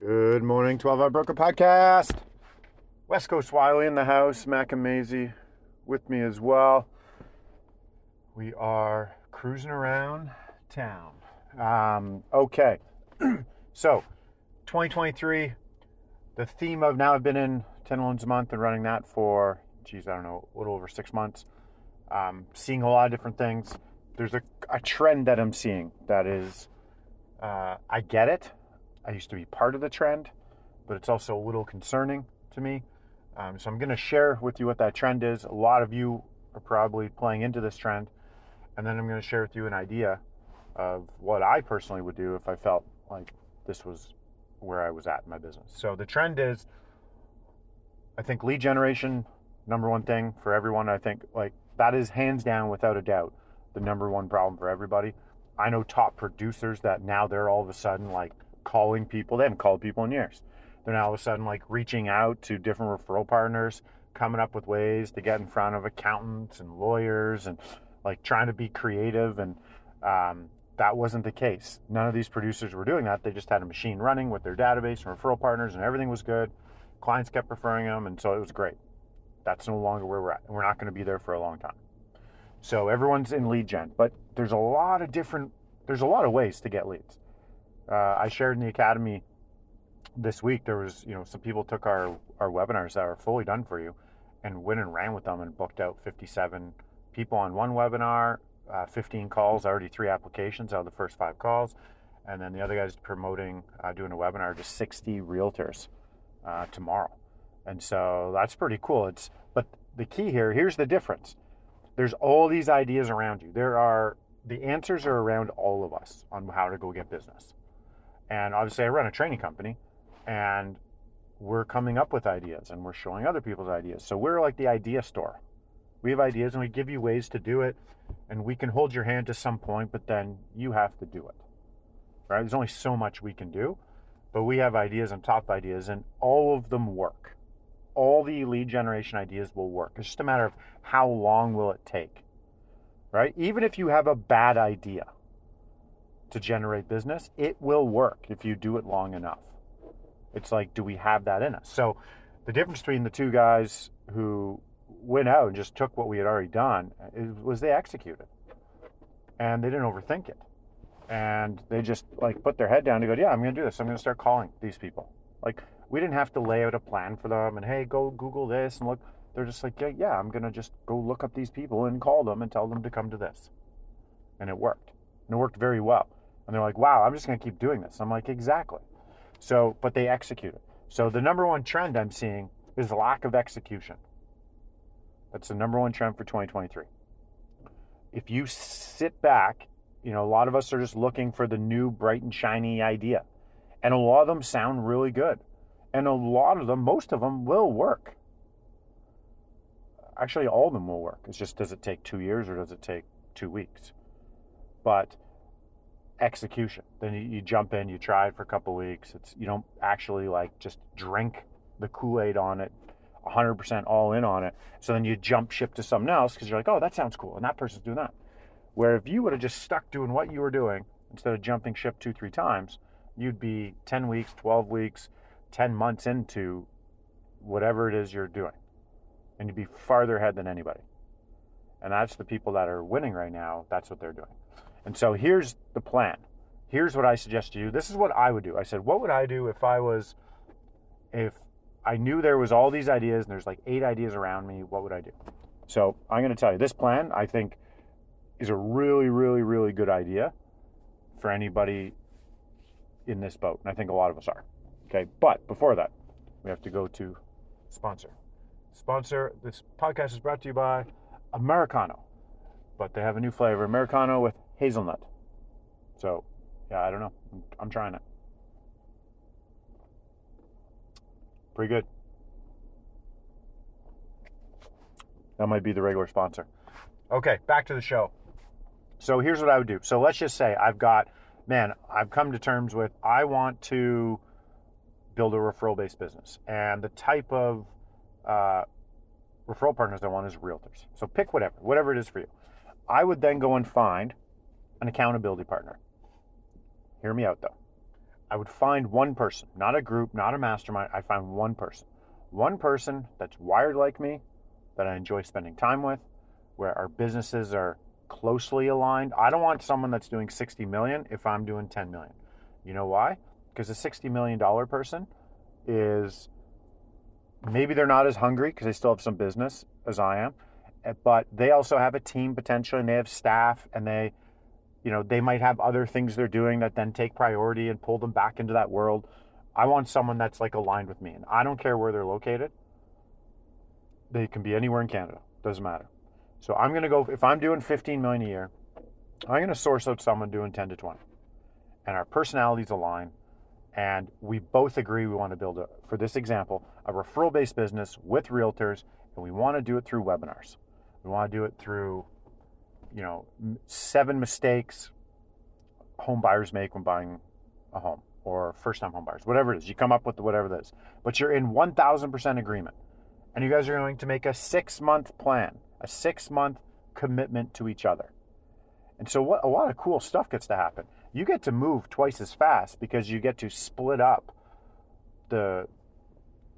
Good morning, 12 Hour Broker Podcast. West Coast Wiley in the house, Mac and Maisie with me as well. We are cruising around town. Um, okay, so 2023, the theme of now I've been in 10 loans a month and running that for, geez, I don't know, a little over six months. Um, seeing a lot of different things. There's a, a trend that I'm seeing that is, uh, I get it. I used to be part of the trend, but it's also a little concerning to me. Um, so I'm going to share with you what that trend is. A lot of you are probably playing into this trend, and then I'm going to share with you an idea of what I personally would do if I felt like this was where I was at in my business. So the trend is, I think lead generation, number one thing for everyone. I think like that is hands down, without a doubt, the number one problem for everybody. I know top producers that now they're all of a sudden like calling people. They haven't called people in years. They're now all of a sudden like reaching out to different referral partners, coming up with ways to get in front of accountants and lawyers and like trying to be creative. And um, that wasn't the case. None of these producers were doing that. They just had a machine running with their database and referral partners, and everything was good. Clients kept referring them, and so it was great. That's no longer where we're at, and we're not going to be there for a long time. So everyone's in lead gen, but there's a lot of different. There's a lot of ways to get leads uh, I shared in the academy this week. There was, you know, some people took our our webinars that are fully done for you, and went and ran with them and booked out 57 people on one webinar, uh, 15 calls, already three applications out of the first five calls, and then the other guy's promoting uh, doing a webinar to 60 realtors uh, tomorrow, and so that's pretty cool. It's but the key here, here's the difference. There's all these ideas around you. There are the answers are around all of us on how to go get business. And obviously, I run a training company, and we're coming up with ideas and we're showing other people's ideas. So we're like the idea store. We have ideas and we give you ways to do it, and we can hold your hand to some point, but then you have to do it. Right? There's only so much we can do, but we have ideas and top ideas, and all of them work. All the lead generation ideas will work. It's just a matter of how long will it take. Right? Even if you have a bad idea, to generate business, it will work if you do it long enough. It's like, do we have that in us? So, the difference between the two guys who went out and just took what we had already done was they executed and they didn't overthink it. And they just like put their head down and go, yeah, I'm going to do this. I'm going to start calling these people. Like, we didn't have to lay out a plan for them and, hey, go Google this and look. They're just like, yeah, yeah I'm going to just go look up these people and call them and tell them to come to this. And it worked. And it worked very well. And they're like, wow, I'm just going to keep doing this. I'm like, exactly. So, but they execute it. So the number one trend I'm seeing is lack of execution. That's the number one trend for 2023. If you sit back, you know, a lot of us are just looking for the new bright and shiny idea. And a lot of them sound really good. And a lot of them, most of them will work. Actually, all of them will work. It's just does it take two years or does it take two weeks? But execution. Then you, you jump in, you try it for a couple weeks. It's you don't actually like just drink the Kool Aid on it, 100% all in on it. So then you jump ship to something else because you're like, oh, that sounds cool, and that person's doing that. Where if you would have just stuck doing what you were doing instead of jumping ship two, three times, you'd be 10 weeks, 12 weeks, 10 months into whatever it is you're doing. And you'd be farther ahead than anybody. And that's the people that are winning right now. That's what they're doing. And so here's the plan. Here's what I suggest to you. This is what I would do. I said, what would I do if I was, if I knew there was all these ideas and there's like eight ideas around me, what would I do? So I'm going to tell you this plan, I think, is a really, really, really good idea for anybody in this boat. And I think a lot of us are. Okay. But before that, we have to go to sponsor. Sponsor, this podcast is brought to you by Americano. But they have a new flavor, Americano with hazelnut. So, yeah, I don't know. I'm, I'm trying it. Pretty good. That might be the regular sponsor. Okay, back to the show. So here's what I would do. So let's just say I've got, man, I've come to terms with I want to build a referral based business. And the type of uh, referral partners I want is realtors. So pick whatever, whatever it is for you. I would then go and find an accountability partner. Hear me out though. I would find one person, not a group, not a mastermind. I'd find one person. One person that's wired like me, that I enjoy spending time with, where our businesses are closely aligned. I don't want someone that's doing 60 million if I'm doing 10 million. You know why? Because a 60 million dollar person is maybe they're not as hungry because they still have some business as I am, eh, but they also have a team potentially and they have staff and they you know, they might have other things they're doing that then take priority and pull them back into that world. I want someone that's like aligned with me and I don't care where they're located. They can be anywhere in Canada. Doesn't matter. So I'm going to go if I'm doing 15 million a year, I'm going to source out someone doing 10 to 20. And our personalities align and we both agree we want to build a for this example, a referral based business with realtors and we want to do it through webinars. We want to do it through you know, seven mistakes home buyers make when buying a home or first time home buyers, whatever it is. You come up with whatever it is, but you're in 1000% agreement and you guys are going to make a six month plan, a six month commitment to each other. And so, what a lot of cool stuff gets to happen. You get to move twice as fast because you get to split up the,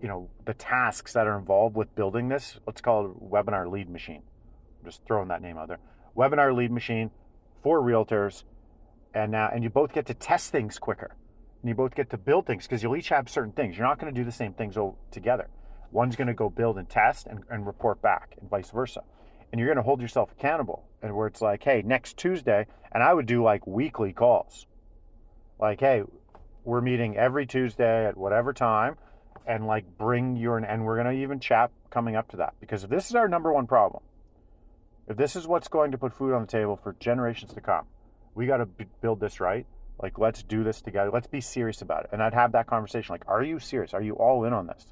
you know, the tasks that are involved with building this. Let's call it webinar lead machine. I'm just throwing that name out there. Webinar lead machine for realtors, and now and you both get to test things quicker, and you both get to build things because you'll each have certain things. You're not going to do the same things all together. One's going to go build and test and, and report back, and vice versa. And you're going to hold yourself accountable. And where it's like, hey, next Tuesday, and I would do like weekly calls. Like, hey, we're meeting every Tuesday at whatever time, and like bring your, and we're going to even chat coming up to that. Because this is our number one problem. If this is what's going to put food on the table for generations to come, we got to b- build this right. Like, let's do this together. Let's be serious about it. And I'd have that conversation like, are you serious? Are you all in on this?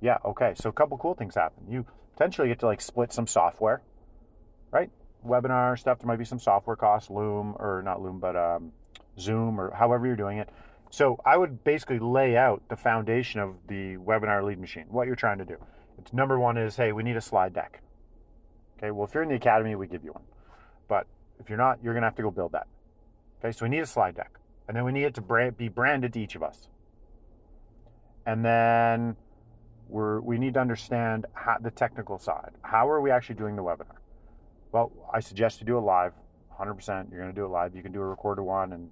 Yeah, okay. So a couple cool things happen. You potentially get to like split some software, right? Webinar stuff. There might be some software costs, Loom or not Loom, but um, Zoom or however you're doing it. So I would basically lay out the foundation of the webinar lead machine. What you're trying to do. It's number one is hey, we need a slide deck. Okay. Well, if you're in the academy, we give you one. But if you're not, you're gonna have to go build that. Okay. So we need a slide deck, and then we need it to be branded to each of us. And then we're, we need to understand how, the technical side. How are we actually doing the webinar? Well, I suggest you do it live, 100%. You're going to do it live. You can do a recorded one and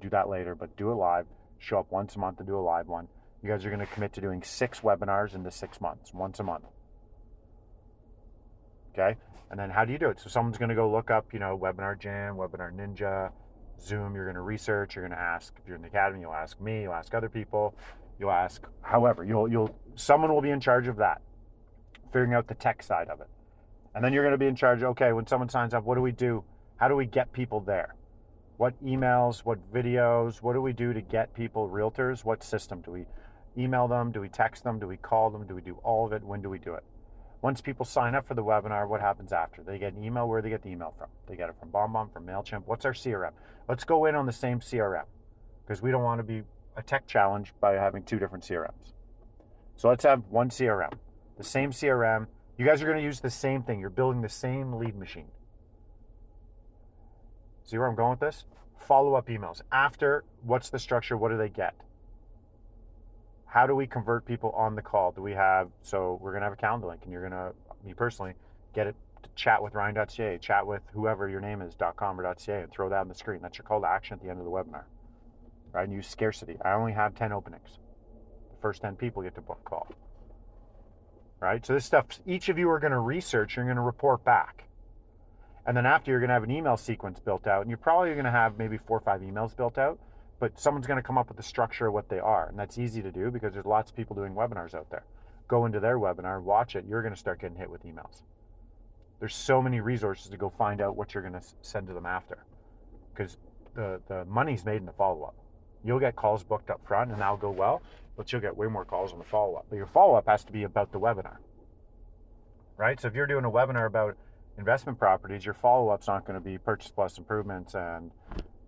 do that later, but do it live. Show up once a month to do a live one. You guys are going to commit to doing six webinars in the six months, once a month. Okay? And then how do you do it? So someone's going to go look up, you know, Webinar Jam, Webinar Ninja, Zoom. You're going to research. You're going to ask. If you're in the academy, you'll ask me. You'll ask other people. You'll ask. However, you'll you'll someone will be in charge of that, figuring out the tech side of it. And then you're going to be in charge, okay, when someone signs up, what do we do? How do we get people there? What emails, what videos, what do we do to get people realtors? What system? Do we email them? Do we text them? Do we call them? Do we do all of it? When do we do it? Once people sign up for the webinar, what happens after? They get an email. Where do they get the email from? They get it from BombBomb, from MailChimp. What's our CRM? Let's go in on the same CRM because we don't want to be a tech challenge by having two different CRMs. So let's have one CRM, the same CRM. You guys are going to use the same thing. You're building the same lead machine. See where I'm going with this? Follow up emails. After, what's the structure? What do they get? How do we convert people on the call? Do we have, so we're going to have a calendar link and you're going to, me personally, get it to chat with Ryan.ca, chat with whoever your name is, .com or .ca, and throw that on the screen. That's your call to action at the end of the webinar. Right? And use scarcity. I only have 10 openings The first 10 people get to book call. Right? So this stuff, each of you are going to research, you're going to report back. And then after, you're going to have an email sequence built out, and you're probably going to have maybe four or five emails built out, but someone's going to come up with the structure of what they are. And that's easy to do because there's lots of people doing webinars out there. Go into their webinar, watch it, you're going to start getting hit with emails. There's so many resources to go find out what you're going to send to them after because the, the money's made in the follow up. You'll get calls booked up front and that'll go well, but you'll get way more calls on the follow up. But your follow up has to be about the webinar, right? So if you're doing a webinar about investment properties, your follow up's not going to be purchase plus improvements and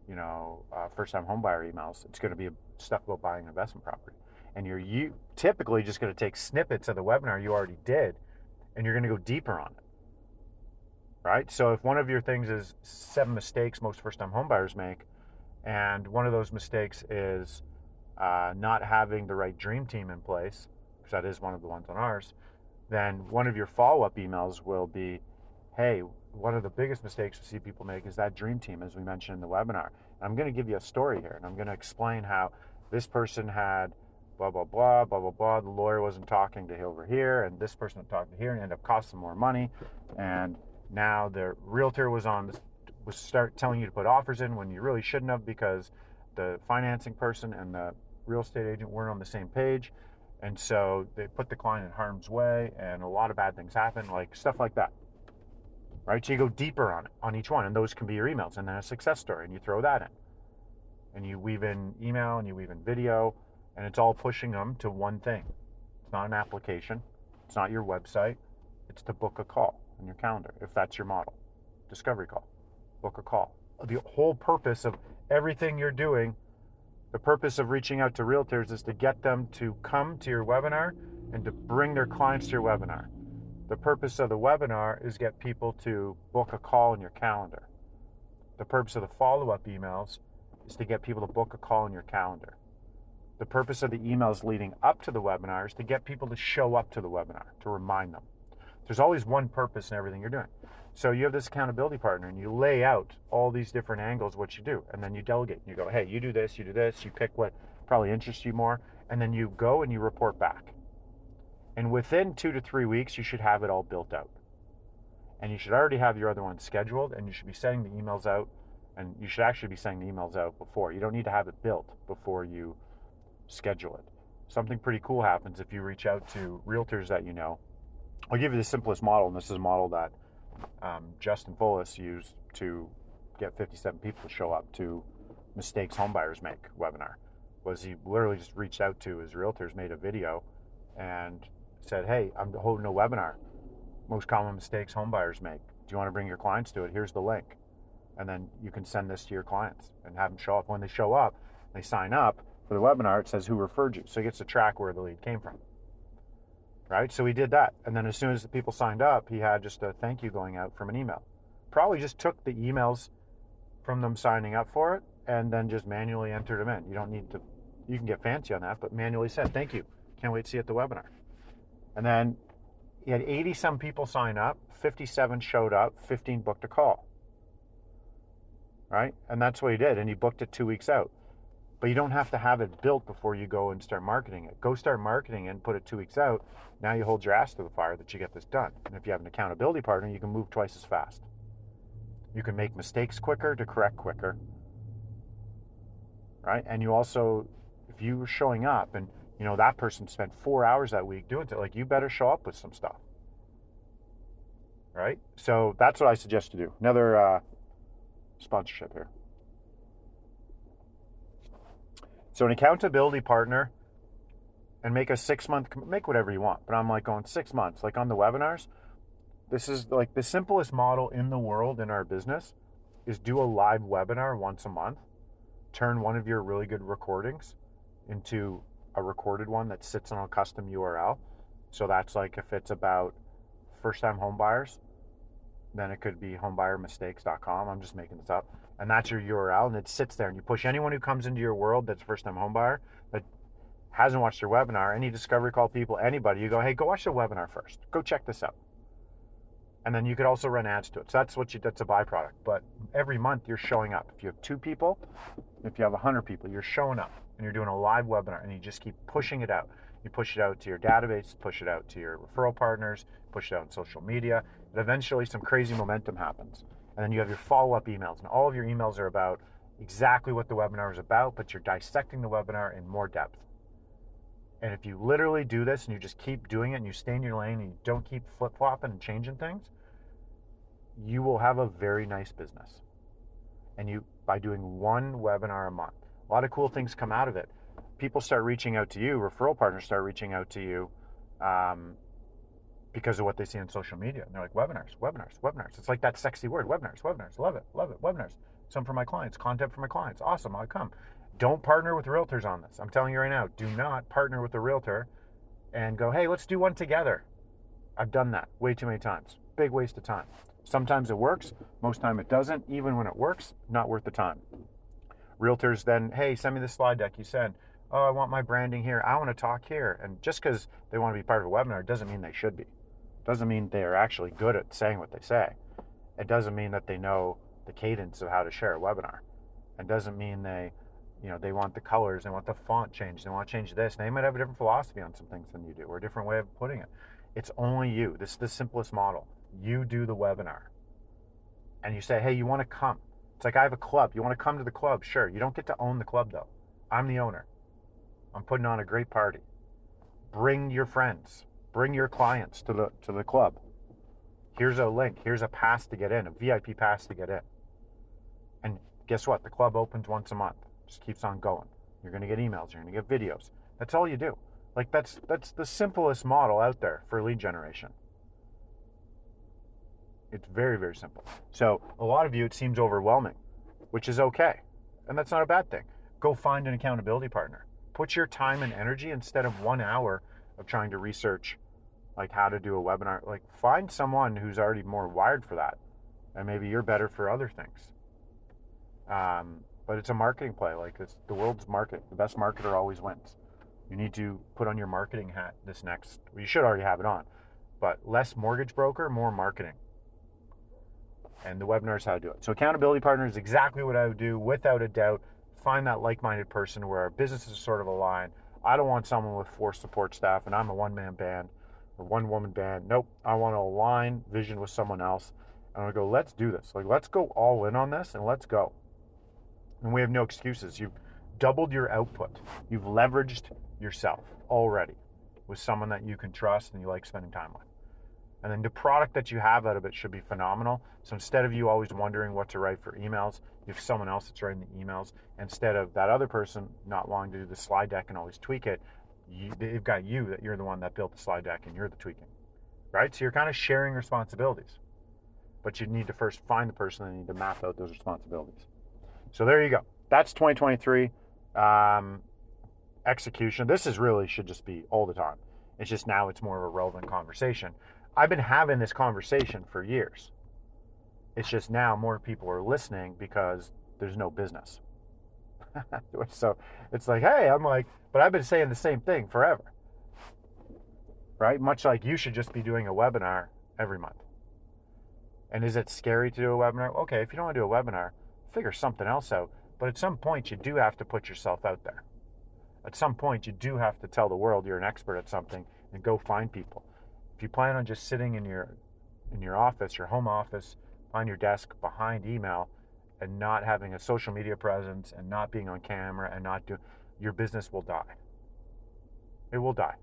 you know uh, first time homebuyer emails. It's going to be stuff about buying an investment property, and you're you typically just going to take snippets of the webinar you already did, and you're going to go deeper on it, right? So if one of your things is seven mistakes most first time homebuyers make and one of those mistakes is uh, not having the right dream team in place, because that is one of the ones on ours, then one of your follow up emails will be, hey, one of the biggest mistakes we see people make is that dream team, as we mentioned in the webinar. And I'm going to give you a story here, and I'm going to explain how this person had blah, blah, blah, blah, blah, blah. The lawyer wasn't talking to over here, and this person talked to here, and ended up costing more money. And now the realtor was on was start telling you to put offers in when you really shouldn't have because the financing person and the real estate agent weren't on the same page. And so they put the client in harm's way and a lot of bad things happen, like stuff like that. Right? So you go deeper on on each one, and those can be your emails, and then a success story, and you throw that in. And you weave in email and you weave in video, and it's all pushing them to one thing. It's not an application, it's not your website, it's to book a call on your calendar, if that's your model. Discovery call book a call. The whole purpose of everything you're doing, the purpose of reaching out to realtors is to get them to come to your webinar and to bring their clients to your webinar. The purpose of the webinar is get people to book a call in your calendar. The purpose of the follow up emails is to get people to book a call in your calendar. The purpose of the emails leading up to the webinar is to get people to show up to the webinar, to remind them. There's always one purpose in everything you're doing. So you have this accountability partner and you lay out all these different angles what you do and then you delegate. You go, "Hey, you do this, you do this." You pick what probably interests you more and then you go and you report back. And within 2 to 3 weeks you should have it all built out. And you should already have your other ones scheduled and you should be sending the emails out and you should actually be sending the emails out before. You don't need to have it built before you schedule it. Something pretty cool happens if you reach out to realtors that you know. I'll give you the simplest model, and this is a model that um, Justin Fullis used to get 57 people to show up to mistakes homebuyers make webinar was he literally just reached out to his realtors made a video and said hey i'm holding a webinar most common mistakes homebuyers make do you want to bring your clients to it here's the link and then you can send this to your clients and have them show up when they show up they sign up for the webinar it says who referred you so he gets to track where the lead came from right? So he did that. And then as soon as the people signed up, he had just a thank you going out from an email. Probably just took the emails from them signing up for it and then just manually entered them in. You don't need to, you can get fancy on that, but manually said, thank you. Can't wait to see you at the webinar. And then he had 80 some people sign up, 57 showed up, 15 booked a call. Right? And that's what he did. And he booked it two weeks out. But you don't have to have it built before you go and start marketing it. Go start marketing and put it two weeks out. Now you hold your ass to the fire that you get this done. And if you have an accountability partner, you can move twice as fast. You can make mistakes quicker to correct quicker. Right? And you also, if you were showing up and you know that person spent four hours that week doing it, like you better show up with some stuff. Right? So that's what I suggest to do. Another uh, sponsorship here. So an accountability partner and make a six month, make whatever you want. But I'm like going six months, like on the webinars. This is like the simplest model in the world in our business is do a live webinar once a month, turn one of your really good recordings into a recorded one that sits on a custom URL. So that's like if it's about first time homebuyers, then it could be homebuyermistakes.com. I'm just making this up and that's your URL, and it sits there. And you push anyone who comes into your world that's first time homebuyer that hasn't watched your webinar, any discovery call people, anybody, you go, hey, go watch the webinar first. Go check this out. And then you could also run ads to it. So that's what you that's a byproduct. But every month you're showing up. If you have two people, if you have a hundred people, you're showing up and you're doing a live webinar and you just keep pushing it out. You push it out to your database, push it out to your referral partners, push it out on social media, and eventually some crazy momentum happens. And then you have your follow-up emails and all of your emails are about exactly what the webinar is about but you're dissecting the webinar in more depth. And if you literally do this and you just keep doing it and you stay in your lane and you don't keep flip-flopping and changing things you will have a very nice business. And you by doing one webinar a month A lot of cool things come out of it. People start reaching out to you, referral partners start reaching out to you um, because of what they see on social media. And they're like, webinars, webinars, webinars. It's like that sexy word, webinars, webinars. Love it, love it, webinars. Some for my clients, content for my clients. Awesome, I'll come. Don't partner with realtors on this. I'm telling you right now, do not partner with a realtor and go, hey, let's do one together. I've done that way too many times. Big waste of time. Sometimes it works, most time it doesn't. Even when it works, not worth the time. Realtors then, hey, send me the slide deck you sent. Oh, I want my branding here. I want to talk here. And just because they want to be part of a webinar doesn't mean they should be. Doesn't mean they are actually good at saying what they say. It doesn't mean that they know the cadence of how to share a webinar. It doesn't mean they, you know, they want the colors, they want the font changed, they want to change this. They might have a different philosophy on some things than you do, or a different way of putting it. It's only you. This is the simplest model. You do the webinar. And you say, hey, you want to come. It's like I have a club. You want to come to the club? Sure. You don't get to own the club though. I'm the owner. I'm putting on a great party. Bring your friends. Bring your clients to the to the club. Here's a link. Here's a pass to get in, a VIP pass to get in. And guess what? The club opens once a month. Just keeps on going. You're going to get emails. You're going to get videos. That's all you do. Like that's that's the simplest model out there for lead generation. It's very very simple. So a lot of you it seems overwhelming, which is okay, and that's not a bad thing. Go find an accountability partner. Put your time and energy instead of one hour of trying to research like how to do a webinar. Like find someone who's already more wired for that, and maybe you're better for other things. Um, but it's a marketing play. Like it's the world's market. The best marketer always wins. You need to put on your marketing hat this next. Well, you should already have it on, but less mortgage broker, more marketing. And the webinar is how to do it. So accountability partner is exactly what I would do, without a doubt. Find that like-minded person where our businesses sort of aligned. I don't want someone with four support staff and I'm a one-man band or one-woman band. Nope. I want to align vision with someone else. And I go, let's do this. Like, let's go all in on this and let's go. And we have no excuses. You've doubled your output. You've leveraged yourself already with someone that you can trust and you like spending time with. And then the product that you have out of it should be phenomenal. So instead of you always wondering what to write for emails, you have someone else that's writing the emails. Instead of that other person not wanting to do the slide deck and always tweak it, you, they've got you that you're the one that built the slide deck and you're the tweaking, right? So you're kind of sharing responsibilities, but you need to first find the person and need to map out those responsibilities. So there you go. That's 2023. Um, execution. This is really should just be all the time. It's just now it's more of a relevant conversation. I've been having this conversation for years. It's just now more people are listening because there's no business. so it's like, hey, I'm like, but I've been saying the same thing forever. Right? Much like you should just be doing a webinar every month. And is it scary to do a webinar? Okay, if you don't want to do a webinar, figure something else out. But at some point, you do have to put yourself out there at some point you do have to tell the world you're an expert at something and go find people. If you plan on just sitting in your in your office, your home office, on your desk behind email and not having a social media presence and not being on camera and not do your business will die. It will die.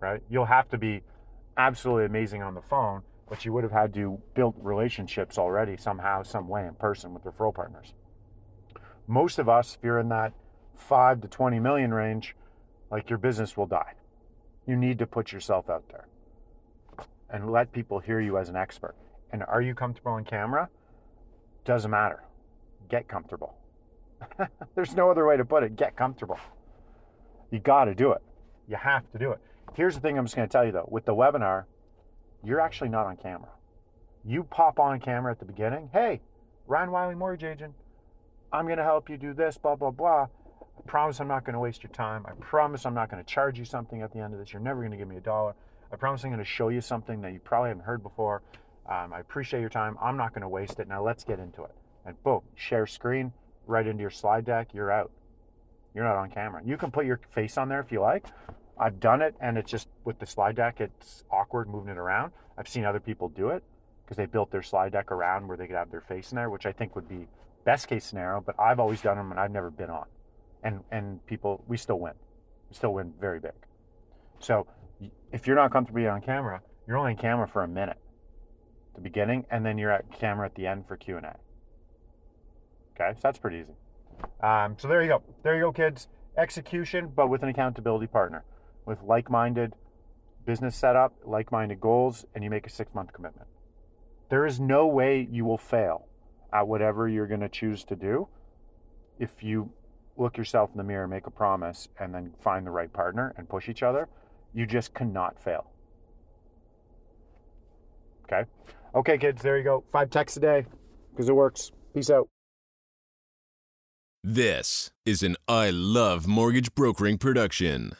Right? You'll have to be absolutely amazing on the phone, but you would have had to build relationships already somehow, some way in person with referral partners most of us, if you're in that five to 20 million range, like your business will die. You need to put yourself out there and let people hear you as an expert. And are you comfortable on camera? Doesn't matter. Get comfortable. There's no other way to put it. Get comfortable. You got to do it. You have to do it. Here's the thing I'm just going to tell you though with the webinar, you're actually not on camera. You pop on camera at the beginning. Hey, Ryan Wiley Mortgage Agent. I'm going to help you do this, blah, blah, blah. Promise I'm not going to waste your time. I promise I'm not going to charge you something at the end of this. You're never going to give me a dollar. I promise I'm going to show you something that you probably haven't heard before. Um, I appreciate your time. I'm not going to waste it. Now let's get into it. And boom, share screen right into your slide deck. You're out. You're not on camera. You can put your face on there if you like. I've done it, and it's just with the slide deck, it's awkward moving it around. I've seen other people do it because they built their slide deck around where they could have their face in there, which I think would be best case scenario, but I've always done them and I've never been on. And and people, we still win. We still win very big. So if you're not comfortable being on camera, you're only on camera for a minute, the beginning, and then you're at camera at the end for Q and A. Okay, so that's pretty easy. Um, so there you go. There you go, kids. Execution, but with an accountability partner, with like-minded business setup, like-minded goals, and you make a six-month commitment. There is no way you will fail at whatever you're going to choose to do if you look yourself in the mirror, make a promise, and then find the right partner and push each other. You just cannot fail. Okay. Okay, kids, there you go. Five texts a day because it works. Peace out. This is an I Love Mortgage Brokering production.